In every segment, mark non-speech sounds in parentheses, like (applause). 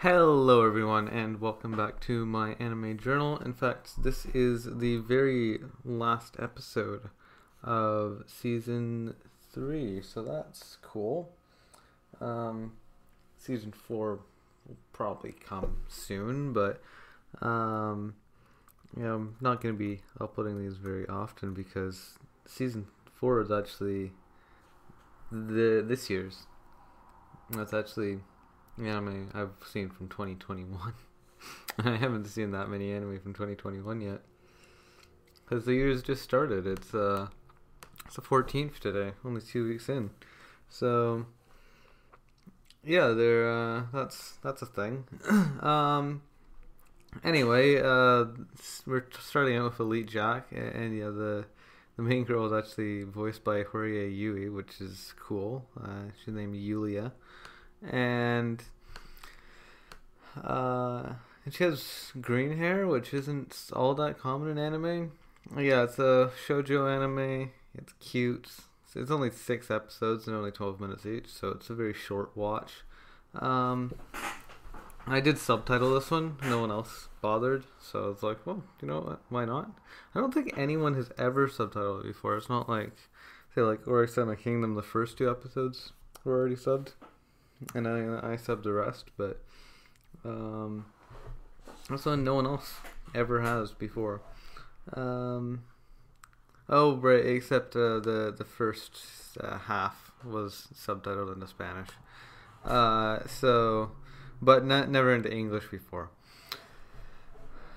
Hello, everyone, and welcome back to my anime journal. In fact, this is the very last episode of season three, so that's cool. Um, season four will probably come soon, but um, yeah, I'm not going to be uploading these very often because season four is actually the this year's. That's actually anime I've seen from 2021. (laughs) I haven't seen that many anime from 2021 yet. Because the year's just started. It's uh, it's the 14th today, only two weeks in. So yeah, there. Uh, that's that's a thing. (coughs) um. Anyway, uh, we're starting out with Elite Jack, and yeah, the the main girl is actually voiced by Horie Yui, which is cool. Uh, she's named Yulia and uh, and she has green hair, which isn't all that common in anime. Yeah, it's a shojo anime. It's cute. It's only six episodes and only twelve minutes each, so it's a very short watch. Um, I did subtitle this one. No one else bothered, so it's like, well, you know what? Why not? I don't think anyone has ever subtitled it before. It's not like, say, like Oresama Kingdom. The first two episodes were already subbed and I I subbed the rest, but um, that's one no one else ever has before. Um, oh, right, except uh, the the first uh, half was subtitled into Spanish. Uh, so, but not never into English before.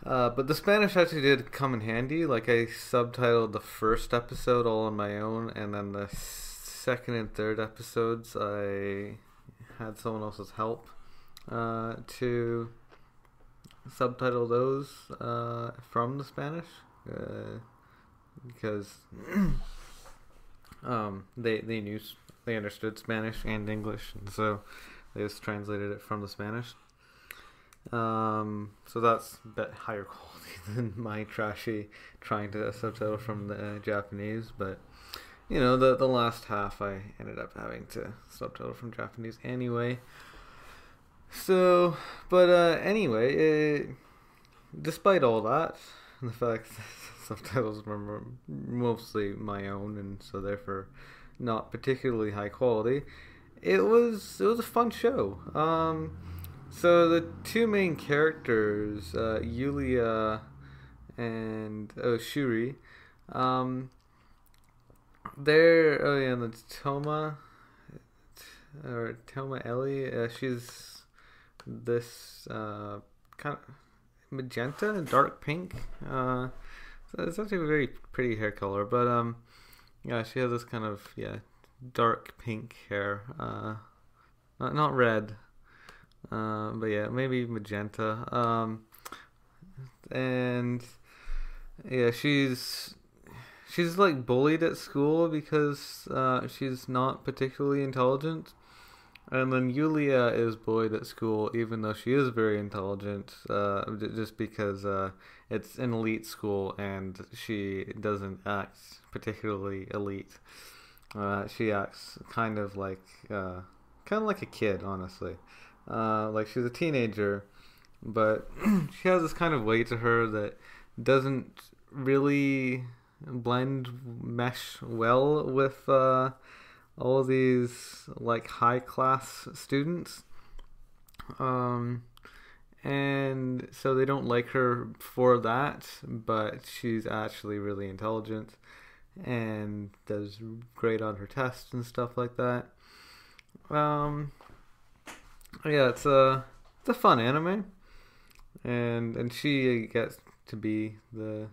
Uh, but the Spanish actually did come in handy. Like I subtitled the first episode all on my own, and then the second and third episodes I had someone else's help uh, to subtitle those uh, from the Spanish uh, because (clears throat) um, they they knew they understood Spanish and English, and so they just translated it from the Spanish. Um, so that's a bit higher (laughs) quality than my trashy trying to subtitle from the Japanese, but you know, the the last half I ended up having to subtitle from Japanese anyway. So, but uh, anyway, it, despite all that, (laughs) the fact that (laughs) subtitles were mostly my own and so therefore not particularly high quality, it was it was a fun show. Um, so the two main characters, uh, Yulia and oh, Shuri, um, there, oh yeah, and the Toma, or Toma Ellie. Uh, she's this uh, kind of magenta, dark pink. Uh, so it's actually a very pretty hair color, but um, yeah, she has this kind of yeah dark pink hair. Uh, not not red. Uh, but yeah, maybe magenta. Um, and yeah, she's she's like bullied at school because uh, she's not particularly intelligent. And then Yulia is bullied at school, even though she is very intelligent, uh, just because uh, it's an elite school and she doesn't act particularly elite. Uh, she acts kind of like, uh, kind of like a kid, honestly. Uh, like she's a teenager, but (clears throat) she has this kind of way to her that doesn't really blend mesh well with uh, all these like high class students. Um, and so they don't like her for that, but she's actually really intelligent and does great on her tests and stuff like that. Um, yeah, it's a it's a fun anime, and and she gets to be the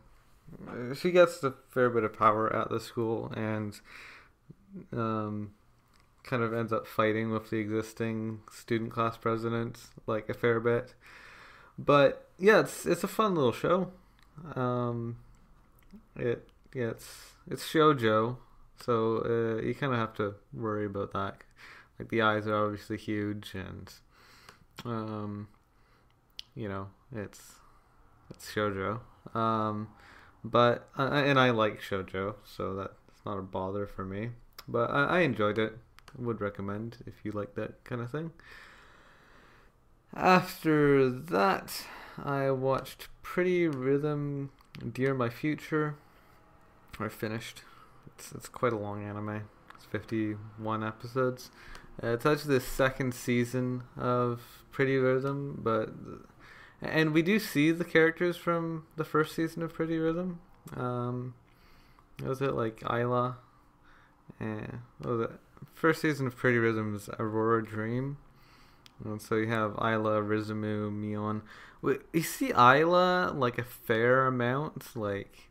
she gets a fair bit of power at the school and um, kind of ends up fighting with the existing student class president like a fair bit. But yeah, it's it's a fun little show. Um, it yeah, it's it's shojo, so uh, you kind of have to worry about that. Like the eyes are obviously huge, and um, you know it's it's shojo. Um, but and I like shojo, so that's not a bother for me. But I, I enjoyed it. Would recommend if you like that kind of thing. After that, I watched Pretty Rhythm Dear My Future. I finished. It's, it's quite a long anime. It's 51 episodes. Uh, it's actually the second season of Pretty Rhythm, but and we do see the characters from the first season of Pretty Rhythm. Um, was it like Aira? And was it first season of Pretty Rhythm is Aurora Dream. And so you have Aira, Rizumu, Mion. We see Aira like a fair amount. Like,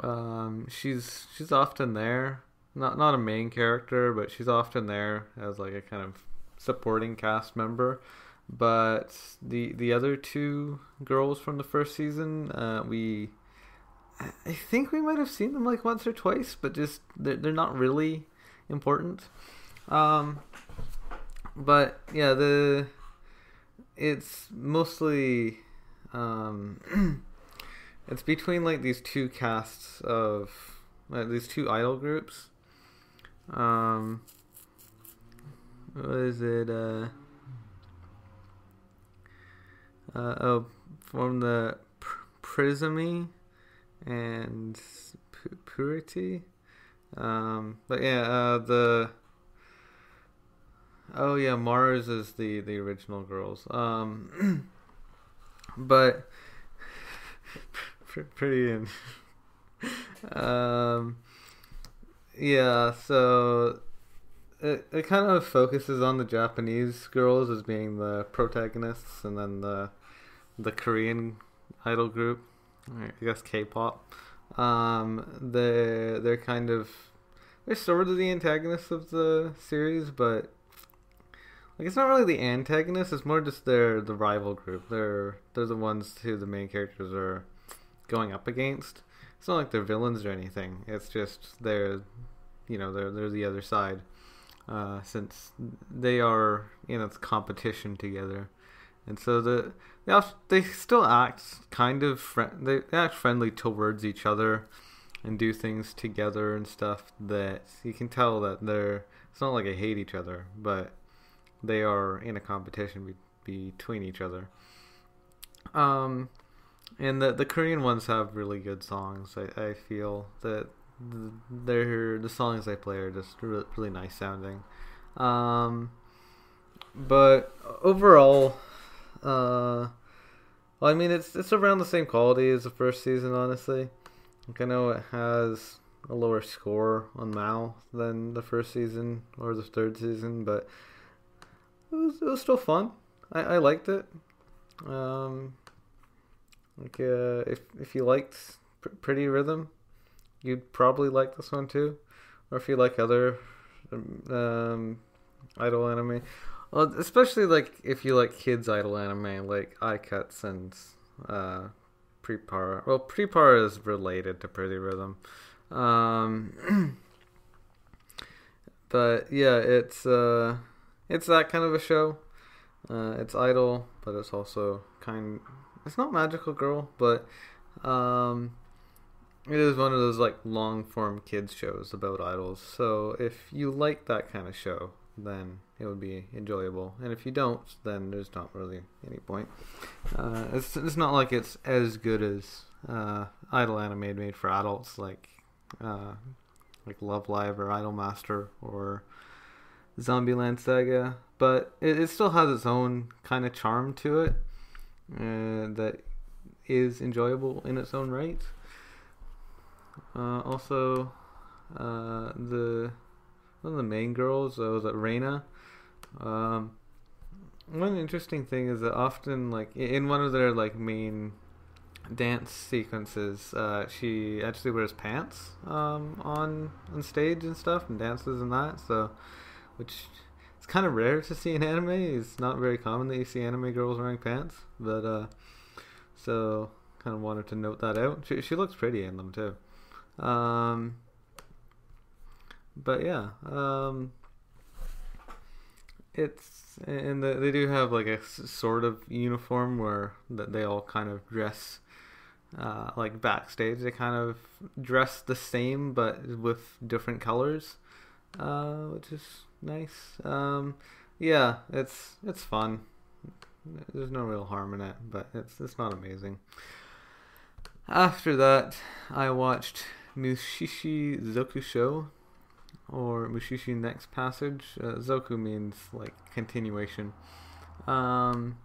um, she's she's often there. Not not a main character, but she's often there as like a kind of supporting cast member. But the the other two girls from the first season, uh, we I think we might have seen them like once or twice, but just they're, they're not really important. Um, but yeah, the it's mostly um, (clears throat) it's between like these two casts of like, these two idol groups. Um, what is it? Uh, uh, oh, from the pr- Prizmmy and Puretty. Um, but yeah, uh, the oh yeah, Mars is the the original girls. Um, (clears throat) but (laughs) pretty in. um, yeah, so it it kind of focuses on the Japanese girls as being the protagonists, and then the the Korean idol group, I guess K-pop. Um, they they're kind of they're sort of the antagonists of the series, but like it's not really the antagonists. It's more just they're the rival group. They're they're the ones who the main characters are going up against. It's not like they're villains or anything. It's just they're you know they're they're the other side. Uh, since they are in a competition together, and so the they also, they still act kind of friend they act friendly towards each other and do things together and stuff that you can tell that they're it's not like they hate each other but they are in a competition be, between each other. Um and the the Korean ones have really good songs. I, I feel that they're the songs they play are just really, really nice sounding. Um but overall uh, well, I mean, it's it's around the same quality as the first season, honestly. Like I know it has a lower score on Mal than the first season or the third season, but it was it was still fun. I, I liked it. Um, like uh, if if you liked P- Pretty Rhythm, you'd probably like this one too, or if you like other um, idol anime. Well, especially like if you like kids idol anime like Aikatsu and uh, PriPara. Well, PriPara is related to Pretty Rhythm. Um, (clears throat) but yeah, it's uh, it's that kind of a show. Uh, it's idol, but it's also kind. It's not magical girl, but um, it is one of those like long form kids shows about idols. So if you like that kind of show, then it would be enjoyable. And if you don't, then there's not really any point. Uh, it's it's not like it's as good as uh, Idol anime made for adults, like uh, like Love Live or Idol Master or Zombieland Saga, but it, it still has its own kind of charm to it uh, that is enjoyable in its own right. Uh, also, uh, the one of the main girls uh, was Reina. Um, one interesting thing is that often, like in one of their like main dance sequences, uh, she actually wears pants um, on on stage and stuff and dances and that. So, which it's kind of rare to see in anime. It's not very common that you see anime girls wearing pants, but uh, so kind of wanted to note that out. She she looks pretty in them too. Um, but yeah, um, it's and the, they do have like a sort of uniform where that they all kind of dress uh, like backstage. They kind of dress the same but with different colors, uh, which is nice. Um, yeah, it's it's fun. there's no real harm in it, but it's it's not amazing. After that, I watched Mushishi Zoku Shou, or Mushishi Next Passage. Uh, Zoku means like continuation. Um,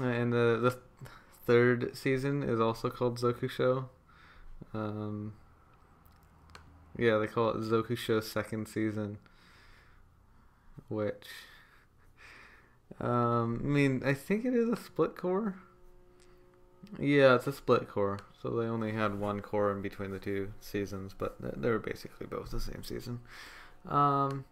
and the the third season is also called Zoku Shou. Um, yeah, they call it Zoku Shou second season, which um, I mean, I think it is a split cour. Yeah, it's a split cour. So they only had one cour in between the two seasons, but they were basically both the same season. Um,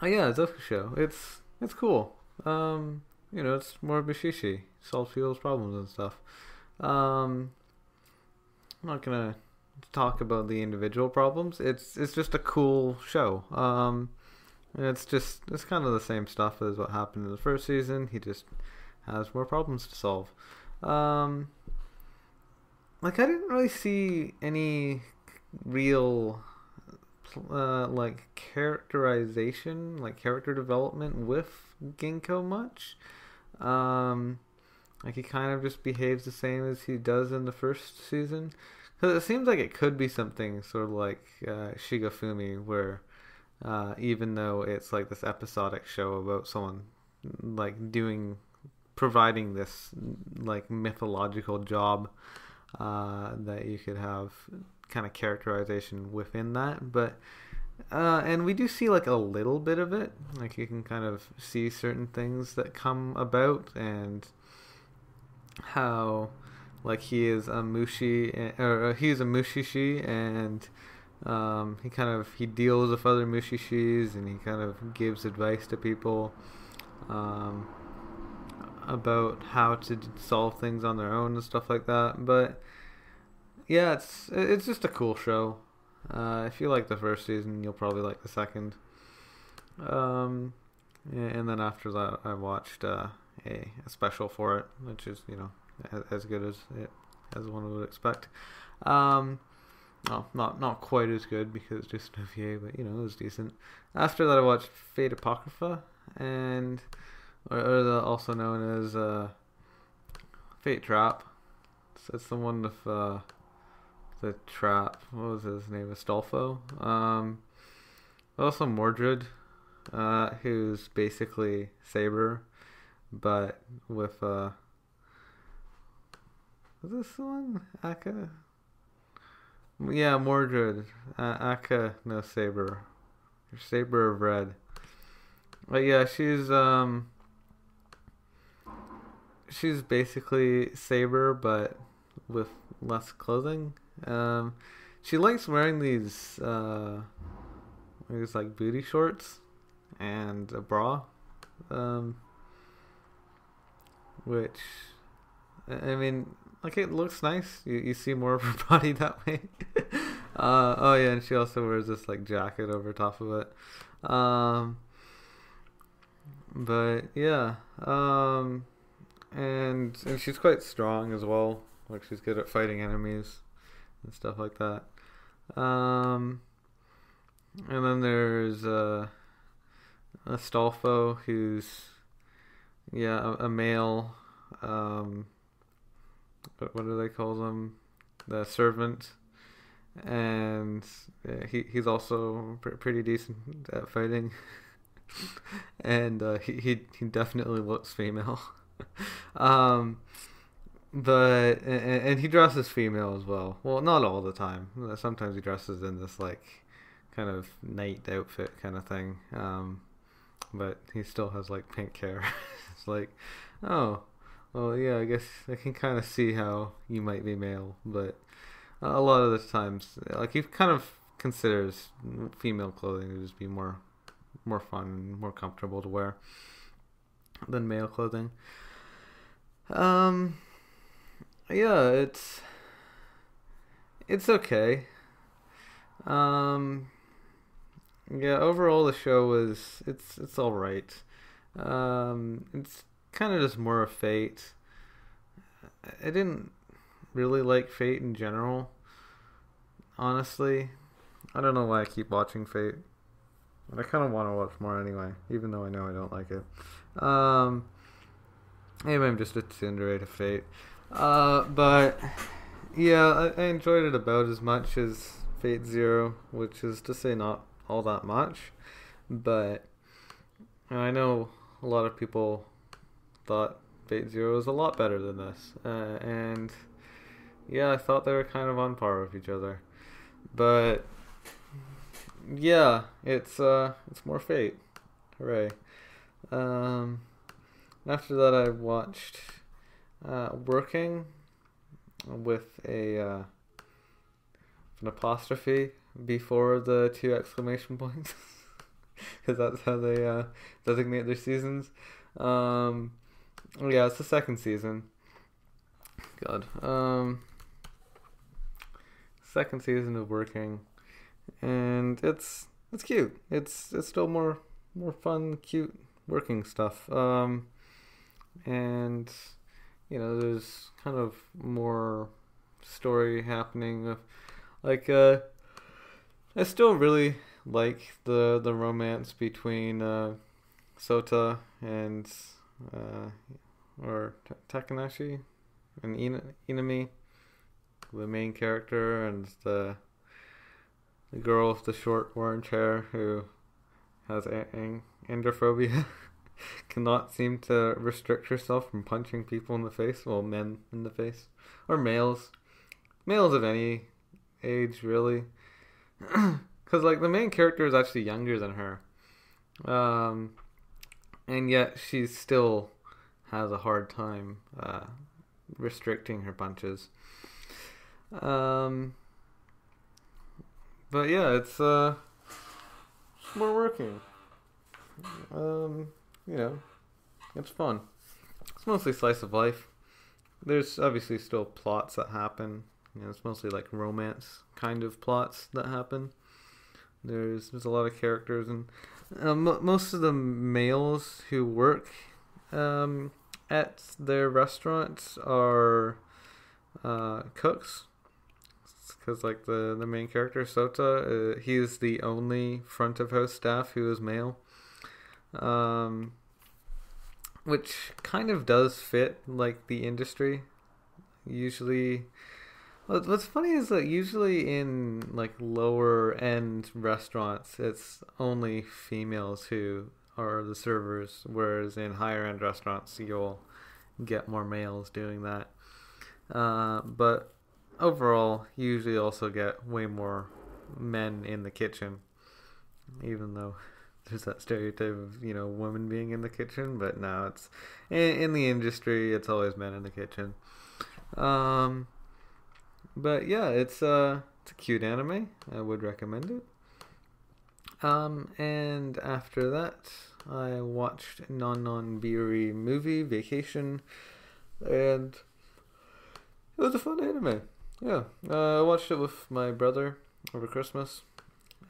oh yeah, show. It's it's cool. Um, you know, it's more Mushishi. Solves people's problems and stuff. Um, I'm not gonna talk about the individual problems. It's it's just a cool show. Um, it's just it's kind of the same stuff as what happened in the first season. He just has more problems to solve. Um, like I didn't really see any real uh, like characterization, like character development with Ginko much. Um, like he kind of just behaves the same as he does in the first season. Because it seems like it could be something sort of like uh, Shigofumi, where uh, even though it's like this episodic show about someone like doing providing this like mythological job uh, that you could have kind of characterization within that. But uh, and we do see like a little bit of it. Like you can kind of see certain things that come about and how like he is a mushi or he's a mushishi and um, he kind of he deals with other mushishis and he kind of gives advice to people. Um, about how to solve things on their own and stuff like that. But yeah, it's it's just a cool show. Uh, if you like the first season, you'll probably like the second. Um, and then after that, I watched uh, a, a special for it, which is you know as, good as it as one would expect. Um, well, not not quite as good because it's just OVA, but you know it was decent. After that, I watched Fate Apocrypha, and or, or the, also known as uh, Fate Trap. It's the one with uh, the trap. What was his name? Astolfo. Um, also Mordred, uh, who's basically Saber, but with uh, was this one Aka? Yeah, Mordred. Uh, Aka no Saber. Saber of Red. But yeah, she's um she's basically Saber but with less clothing. Um she likes wearing these uh these like booty shorts and a bra. Um which I mean like it looks nice. You you see more of her (laughs) body that way. (laughs) uh, oh yeah, and she also wears this like jacket over top of it. Um, but yeah, um, and and she's quite strong as well. Like she's good at fighting enemies and stuff like that. Um, and then there's uh, Astolfo, who's yeah a, a male. Um, what, what do they call them? The servant, and yeah, he he's also pr- pretty decent at fighting, (laughs) and uh, he, he he definitely looks female. (laughs) (laughs) um, but and, and he dresses female as well. Well, not all the time. Sometimes he dresses in this like kind of knight outfit kind of thing. Um, but he still has like pink hair. (laughs) it's like, oh, well, yeah, I guess I can kind of see how you might be male, but a lot of the times, like he kind of considers female clothing to just be more, more fun and more comfortable to wear than male clothing. Um, yeah, it's it's okay. Um, yeah, overall the show was it's it's all right. Um, it's kind of just more of Fate. I didn't really like Fate in general. Honestly, I don't know why I keep watching Fate. I kind of want to watch more anyway, even though I know I don't like it. Um, maybe I'm just a Tsundere to Fate. Uh, but yeah, I, I enjoyed it about as much as Fate Zero, which is to say not all that much. But I know a lot of people thought Fate Zero was a lot better than this, uh, and yeah, I thought they were kind of on par with each other. But yeah, it's uh, it's more Fate. Hooray! Um, after that, I watched uh, Working with a uh, an apostrophe before the two exclamation points (laughs) because that's how they uh, designate their seasons. Um, yeah, it's the second season. God. Um, second season of working, and it's it's cute. It's it's still more more fun, cute working stuff. Um, and you know, there's kind of more story happening. Like, uh, I still really like the the romance between uh, Sota and uh, or T- Takanashi and Ina- Inami, the main character, and the the girl with the short orange hair who has a- ang- androphobia (laughs) cannot seem to restrict herself from punching people in the face, well, men in the face, or males, males of any age really, (clears throat) because like the main character is actually younger than her, um, and yet she still has a hard time uh, restricting her punches. Um, but yeah, it's uh, more working. Um, you know, it's fun. It's mostly slice of life. There's obviously still plots that happen. You know, it's mostly like romance kind of plots that happen. There's there's a lot of characters and um, most of the males who work um, at their restaurants are uh, cooks because like the the main character Sota, uh, is the only front of house staff who is male, um, which kind of does fit like the industry. Usually, what's funny is that usually in like lower end restaurants, it's only females who are the servers, whereas in higher end restaurants, you'll get more males doing that. Uh, but overall, you usually also get way more men in the kitchen, even though there's that stereotype of you know women being in the kitchen. But now it's in, in the industry, it's always men in the kitchen. Um, but yeah, it's uh it's a cute anime. I would recommend it. Um, and after that, I watched Non Non Biyori movie Vacation, and it was a fun anime. Yeah, uh, I watched it with my brother over Christmas,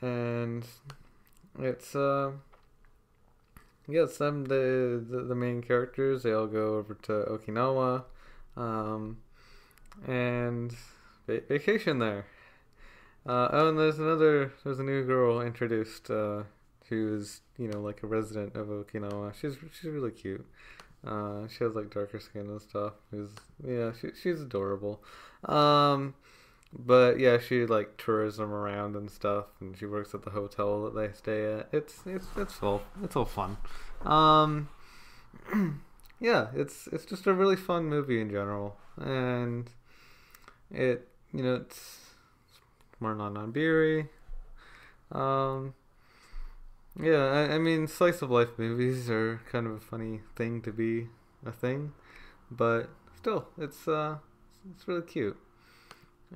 and it's uh, it's them the, the the main characters. They all go over to Okinawa, um, and va- vacation there. Uh, oh, and there's another, there's a new girl introduced, uh, who is, you know, like a resident of Okinawa. She's she's really cute. Uh, she has like darker skin and stuff. Who's yeah, she she's adorable. Um, but yeah, she like tours them around and stuff, and she works at the hotel that they stay at. It's it's it's all it's all fun. Um, (clears throat) yeah, it's it's just a really fun movie in general, and it you know it's more non Nambiri. Um, yeah, I, I mean, slice of life movies are kind of a funny thing to be a thing, but still, it's uh, it's really cute,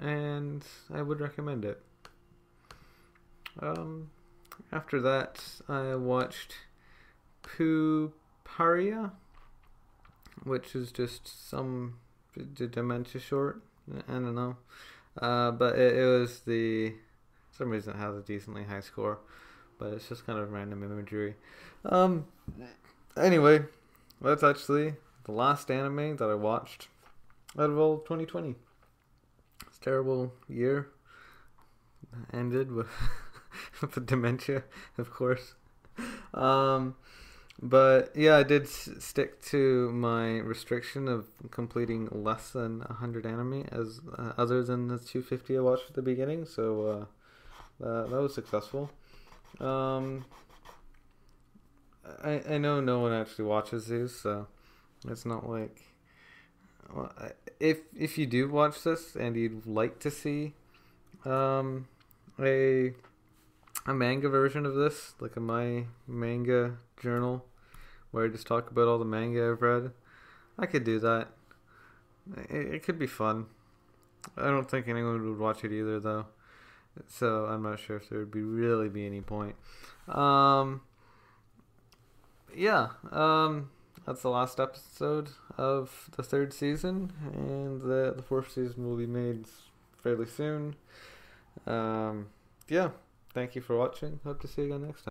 and I would recommend it. Um, after that, I watched Puparia, which is just some dementia short. I don't know, uh, but it, it was the some reason it has a decently high score, but it's just kind of random imagery. Um, anyway, that's actually the last anime that I watched out of all 2020. It's terrible year. Ended with (laughs) with the dementia, of course. Um, but yeah, I did stick to my restriction of completing less than 100 anime as uh, other than the 250 I watched at the beginning, so uh, that was successful. Um, I I know no one actually watches these, so it's not like if if you do watch this and you'd like to see um a a manga version of this, like a my manga journal, where I just talk about all the manga I've read, I could do that. It, it could be fun. I don't think anyone would watch it either, though. So I'm not sure if there would be really be any point. Um, yeah. Um, that's the last episode of the third season, and the the fourth season will be made fairly soon. Um, yeah. Thank you for watching. Hope to see you again next time.